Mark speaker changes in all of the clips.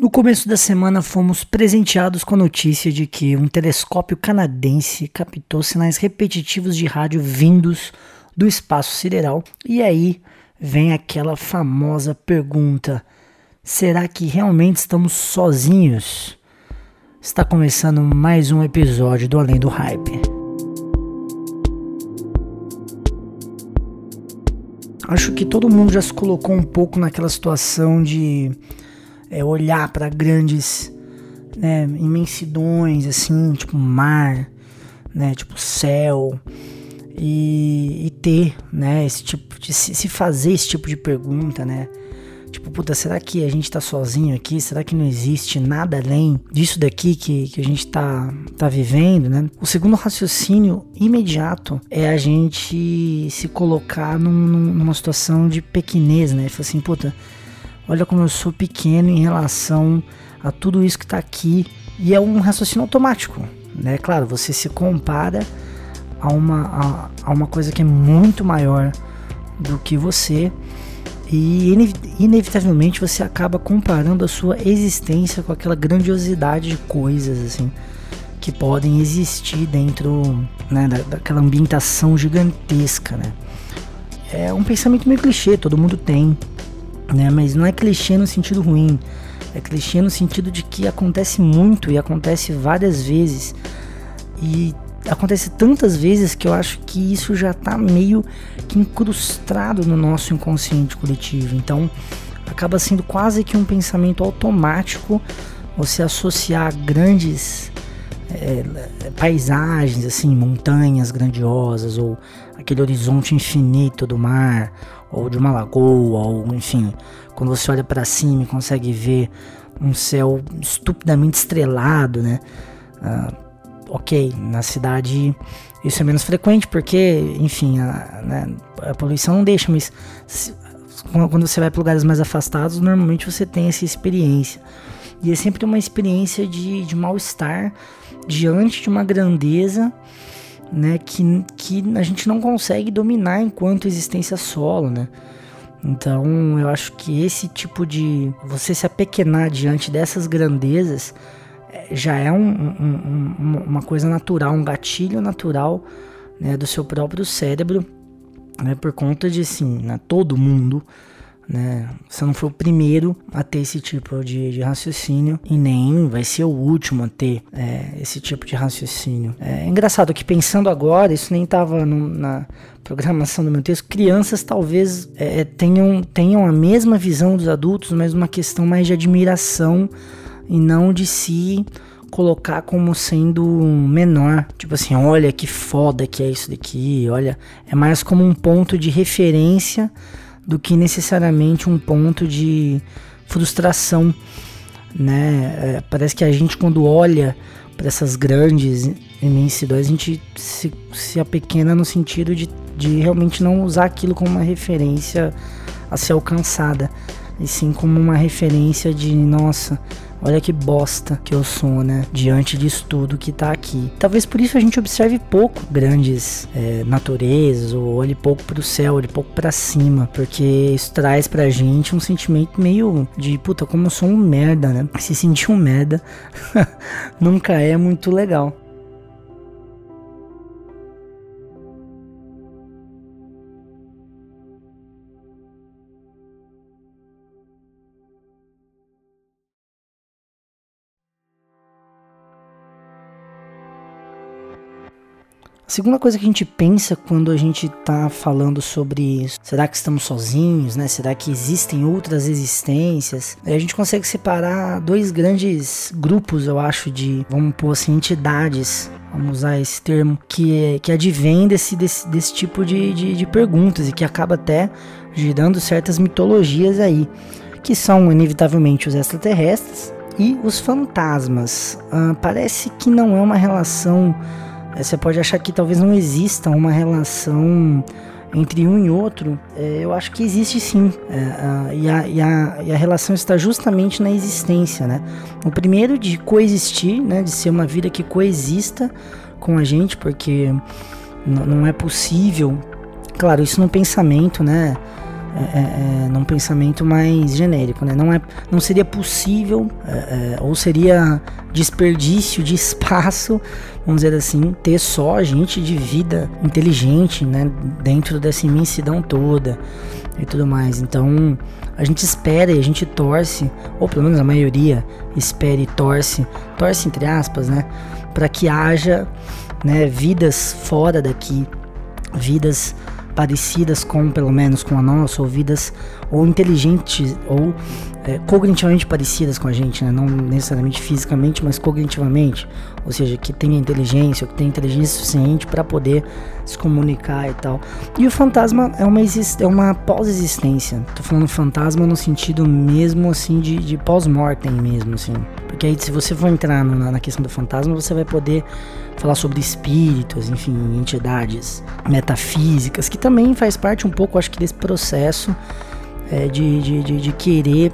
Speaker 1: No começo da semana, fomos presenteados com a notícia de que um telescópio canadense captou sinais repetitivos de rádio vindos do espaço sideral. E aí vem aquela famosa pergunta: será que realmente estamos sozinhos? Está começando mais um episódio do Além do Hype. Acho que todo mundo já se colocou um pouco naquela situação de é, olhar para grandes né, imensidões, assim, tipo mar, né, tipo céu, e, e ter, né, esse tipo de se fazer esse tipo de pergunta, né? Tipo, puta, será que a gente tá sozinho aqui? Será que não existe nada além disso daqui que, que a gente tá, tá vivendo, né? O segundo raciocínio imediato é a gente se colocar num, numa situação de pequenez, né? Falar assim, puta, olha como eu sou pequeno em relação a tudo isso que está aqui. E é um raciocínio automático, né? Claro, você se compara a uma, a, a uma coisa que é muito maior do que você e inevitavelmente você acaba comparando a sua existência com aquela grandiosidade de coisas assim que podem existir dentro né, da, daquela ambientação gigantesca, né? É um pensamento meio clichê, todo mundo tem, né? Mas não é clichê no sentido ruim. É clichê no sentido de que acontece muito e acontece várias vezes. E acontece tantas vezes que eu acho que isso já está meio que incrustado no nosso inconsciente coletivo. Então acaba sendo quase que um pensamento automático você associar grandes é, paisagens, assim, montanhas grandiosas, ou aquele horizonte infinito do mar, ou de uma lagoa, ou enfim, quando você olha para cima e consegue ver um céu estupidamente estrelado, né? Uh, ok, na cidade isso é menos frequente porque, enfim, a, né, a poluição não deixa, mas se, quando você vai para lugares mais afastados, normalmente você tem essa experiência. E é sempre uma experiência de, de mal-estar diante de uma grandeza né, que, que a gente não consegue dominar enquanto existência solo, né? Então eu acho que esse tipo de você se apequenar diante dessas grandezas é, já é um, um, um, uma coisa natural, um gatilho natural né, do seu próprio cérebro, né, por conta de assim, né, todo mundo né? Você não foi o primeiro a ter esse tipo de, de raciocínio e nem vai ser o último a ter é, esse tipo de raciocínio. É engraçado que pensando agora, isso nem estava na programação do meu texto, crianças talvez é, é, tenham, tenham a mesma visão dos adultos, mas uma questão mais de admiração e não de se colocar como sendo menor. Tipo assim, olha que foda que é isso daqui, olha, é mais como um ponto de referência do que necessariamente um ponto de frustração, né? É, parece que a gente quando olha para essas grandes imensidões, a gente se, se apequena no sentido de, de realmente não usar aquilo como uma referência a ser alcançada, e sim como uma referência de, nossa, Olha que bosta que eu sou, né? Diante disso tudo que tá aqui. Talvez por isso a gente observe pouco grandes é, naturezas, ou olhe pouco pro céu, olhe pouco para cima, porque isso traz pra gente um sentimento meio de puta, como eu sou um merda, né? Se sentir um merda nunca é muito legal. Segunda coisa que a gente pensa quando a gente tá falando sobre isso, será que estamos sozinhos, né? Será que existem outras existências? A gente consegue separar dois grandes grupos, eu acho, de, vamos pôr assim, entidades vamos usar esse termo, que, é, que advém desse, desse, desse tipo de, de, de, perguntas e que acaba até girando certas mitologias aí, que são inevitavelmente os extraterrestres e os fantasmas. Ah, parece que não é uma relação você pode achar que talvez não exista uma relação entre um e outro, é, eu acho que existe sim. É, e, a, e, a, e, a, relação está justamente na existência, né? O primeiro de coexistir, né? De ser uma vida que coexista com a gente, porque não é possível. Claro, isso no pensamento, né? É, é, é, num pensamento mais genérico, né? Não, é, não seria possível, é, é, ou seria desperdício de espaço, vamos dizer assim, ter só gente de vida inteligente, né? Dentro dessa imensidão toda e tudo mais. Então, a gente espera e a gente torce, ou pelo menos a maioria espera e torce, torce entre aspas, né? Para que haja né, vidas fora daqui, vidas parecidas com, pelo menos, com a nossa, ou vidas ou inteligentes ou é, cognitivamente parecidas com a gente, né? não necessariamente fisicamente, mas cognitivamente, ou seja, que tenha inteligência, que tenha inteligência suficiente para poder se comunicar e tal. E o fantasma é uma, é uma pós-existência. Tô falando fantasma no sentido mesmo assim de, de pós-mortem mesmo, assim. Porque aí se você for entrar no, na questão do fantasma, você vai poder falar sobre espíritos, enfim, entidades metafísicas, que também faz parte um pouco, acho que, desse processo é, de, de, de, de querer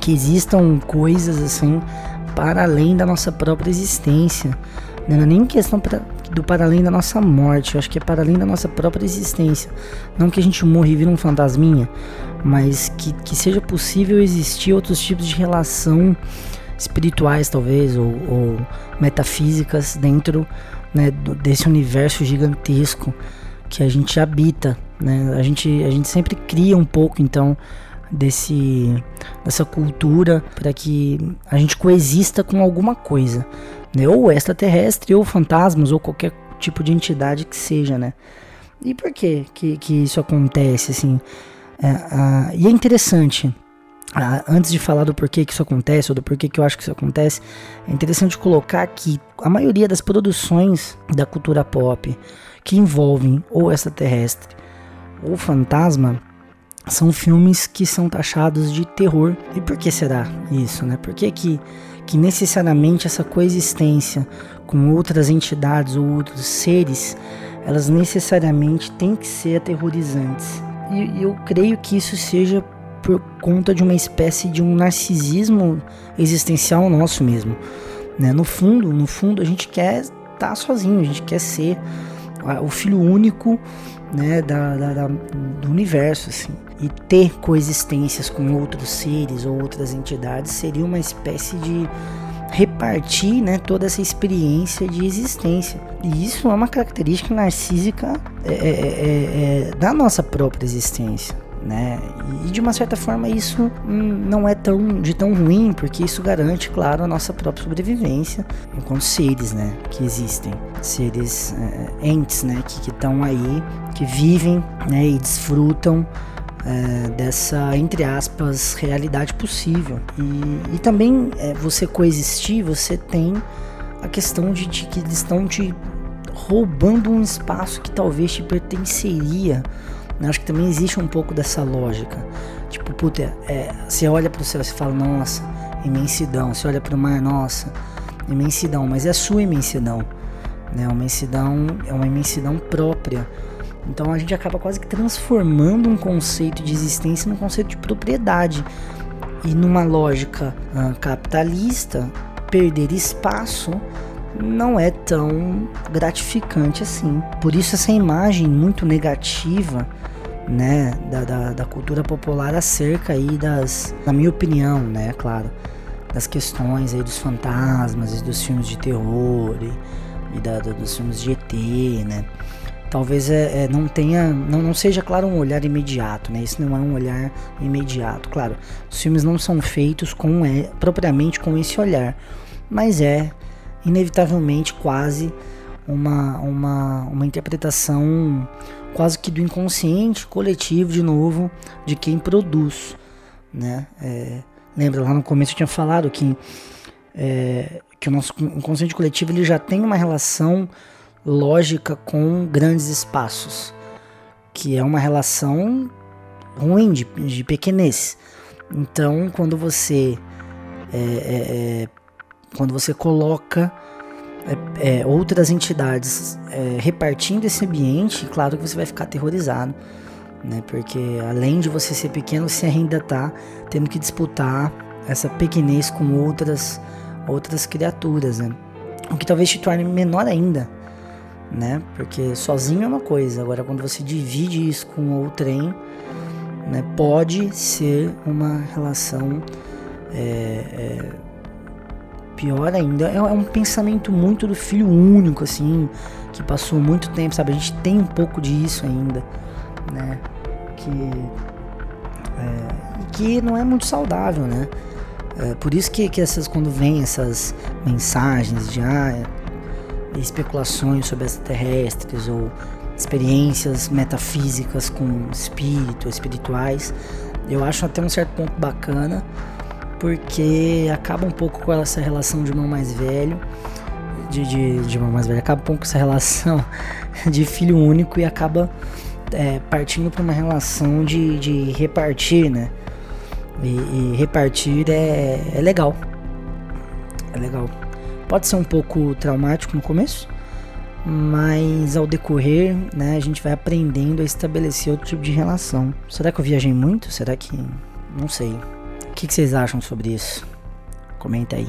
Speaker 1: que existam coisas assim para além da nossa própria existência. Não é nem questão pra, do para além da nossa morte, eu acho que é para além da nossa própria existência. Não que a gente morra e vira um fantasminha, mas que, que seja possível existir outros tipos de relação espirituais, talvez, ou, ou metafísicas dentro né, desse universo gigantesco que a gente habita. Né? A, gente, a gente sempre cria um pouco, então, desse dessa cultura para que a gente coexista com alguma coisa, né? ou extraterrestre, ou fantasmas, ou qualquer tipo de entidade que seja, né? E por que que, isso acontece, assim? É, e é interessante antes de falar do porquê que isso acontece, ou do porquê que eu acho que isso acontece, é interessante colocar que a maioria das produções da cultura pop que envolvem ou extraterrestre ou fantasma são filmes que são taxados de terror. E por que será isso, né? Por que, que, que necessariamente essa coexistência com outras entidades ou outros seres, elas necessariamente têm que ser aterrorizantes? E eu creio que isso seja por conta de uma espécie de um narcisismo existencial nosso mesmo. Né? No fundo, no fundo, a gente quer estar tá sozinho, a gente quer ser o filho único né, da, da, da, do universo. Assim. E ter coexistências com outros seres ou outras entidades seria uma espécie de repartir né, toda essa experiência de existência. E isso é uma característica narcísica é, é, é, é da nossa própria existência né? E de uma certa forma isso não é tão de tão ruim, porque isso garante, claro, a nossa própria sobrevivência enquanto seres, né? Que existem, seres é, entes, né? Que estão aí, que vivem, né? E desfrutam é, dessa, entre aspas, realidade possível. E, e também é, você coexistir, você tem a questão de, de que eles estão te roubando um espaço que talvez te pertenceria eu acho que também existe um pouco dessa lógica. Tipo, puta, é, você olha para o céu e fala, nossa, imensidão. Você olha para o mar, nossa, imensidão. Mas é a sua imensidão. Né? Uma imensidão é uma imensidão própria. Então a gente acaba quase que transformando um conceito de existência num conceito de propriedade. E numa lógica uh, capitalista, perder espaço não é tão gratificante assim. Por isso essa imagem muito negativa né, da, da, da, cultura popular acerca aí das, na minha opinião, né, claro, das questões aí dos fantasmas e dos filmes de terror e, e da, dos filmes de ET, né. Talvez é, é, não tenha, não, não seja claro um olhar imediato, né? Isso não é um olhar imediato, claro. Os filmes não são feitos com é, propriamente com esse olhar, mas é inevitavelmente quase uma, uma, uma interpretação quase que do inconsciente coletivo de novo de quem produz, né? É, lembra lá no começo eu tinha falado que é, que o nosso inconsciente coletivo ele já tem uma relação lógica com grandes espaços, que é uma relação ruim de, de pequenez. Então, quando você é, é, é quando você coloca é, é, outras entidades é, repartindo esse ambiente, claro que você vai ficar aterrorizado, né? Porque além de você ser pequeno, você ainda está tendo que disputar essa pequenez com outras outras criaturas, né? O que talvez te torne menor ainda, né? Porque sozinho é uma coisa, agora quando você divide isso com outrem, né, pode ser uma relação é, é, pior ainda. É, é, um pensamento muito do filho único, assim, que passou muito tempo, sabe? A gente tem um pouco disso ainda, né? Que, é, que não é muito saudável, né? É, por isso que, que essas, quando vem essas mensagens de ah, especulações sobre extraterrestres ou experiências metafísicas com espírito, espirituais, eu acho até um certo ponto bacana, porque acaba um pouco com essa relação de irmão mais velho, de, de, de irmão mais velho, acaba um pouco com essa relação de filho único e acaba é, partindo para uma relação de, de repartir, né? E, e repartir é, é legal. É legal. Pode ser um pouco traumático no começo, mas ao decorrer, né, a gente vai aprendendo a estabelecer outro tipo de relação. Será que eu viajei muito? Será que. Não sei. Que, que vocês acham sobre isso? Comenta aí.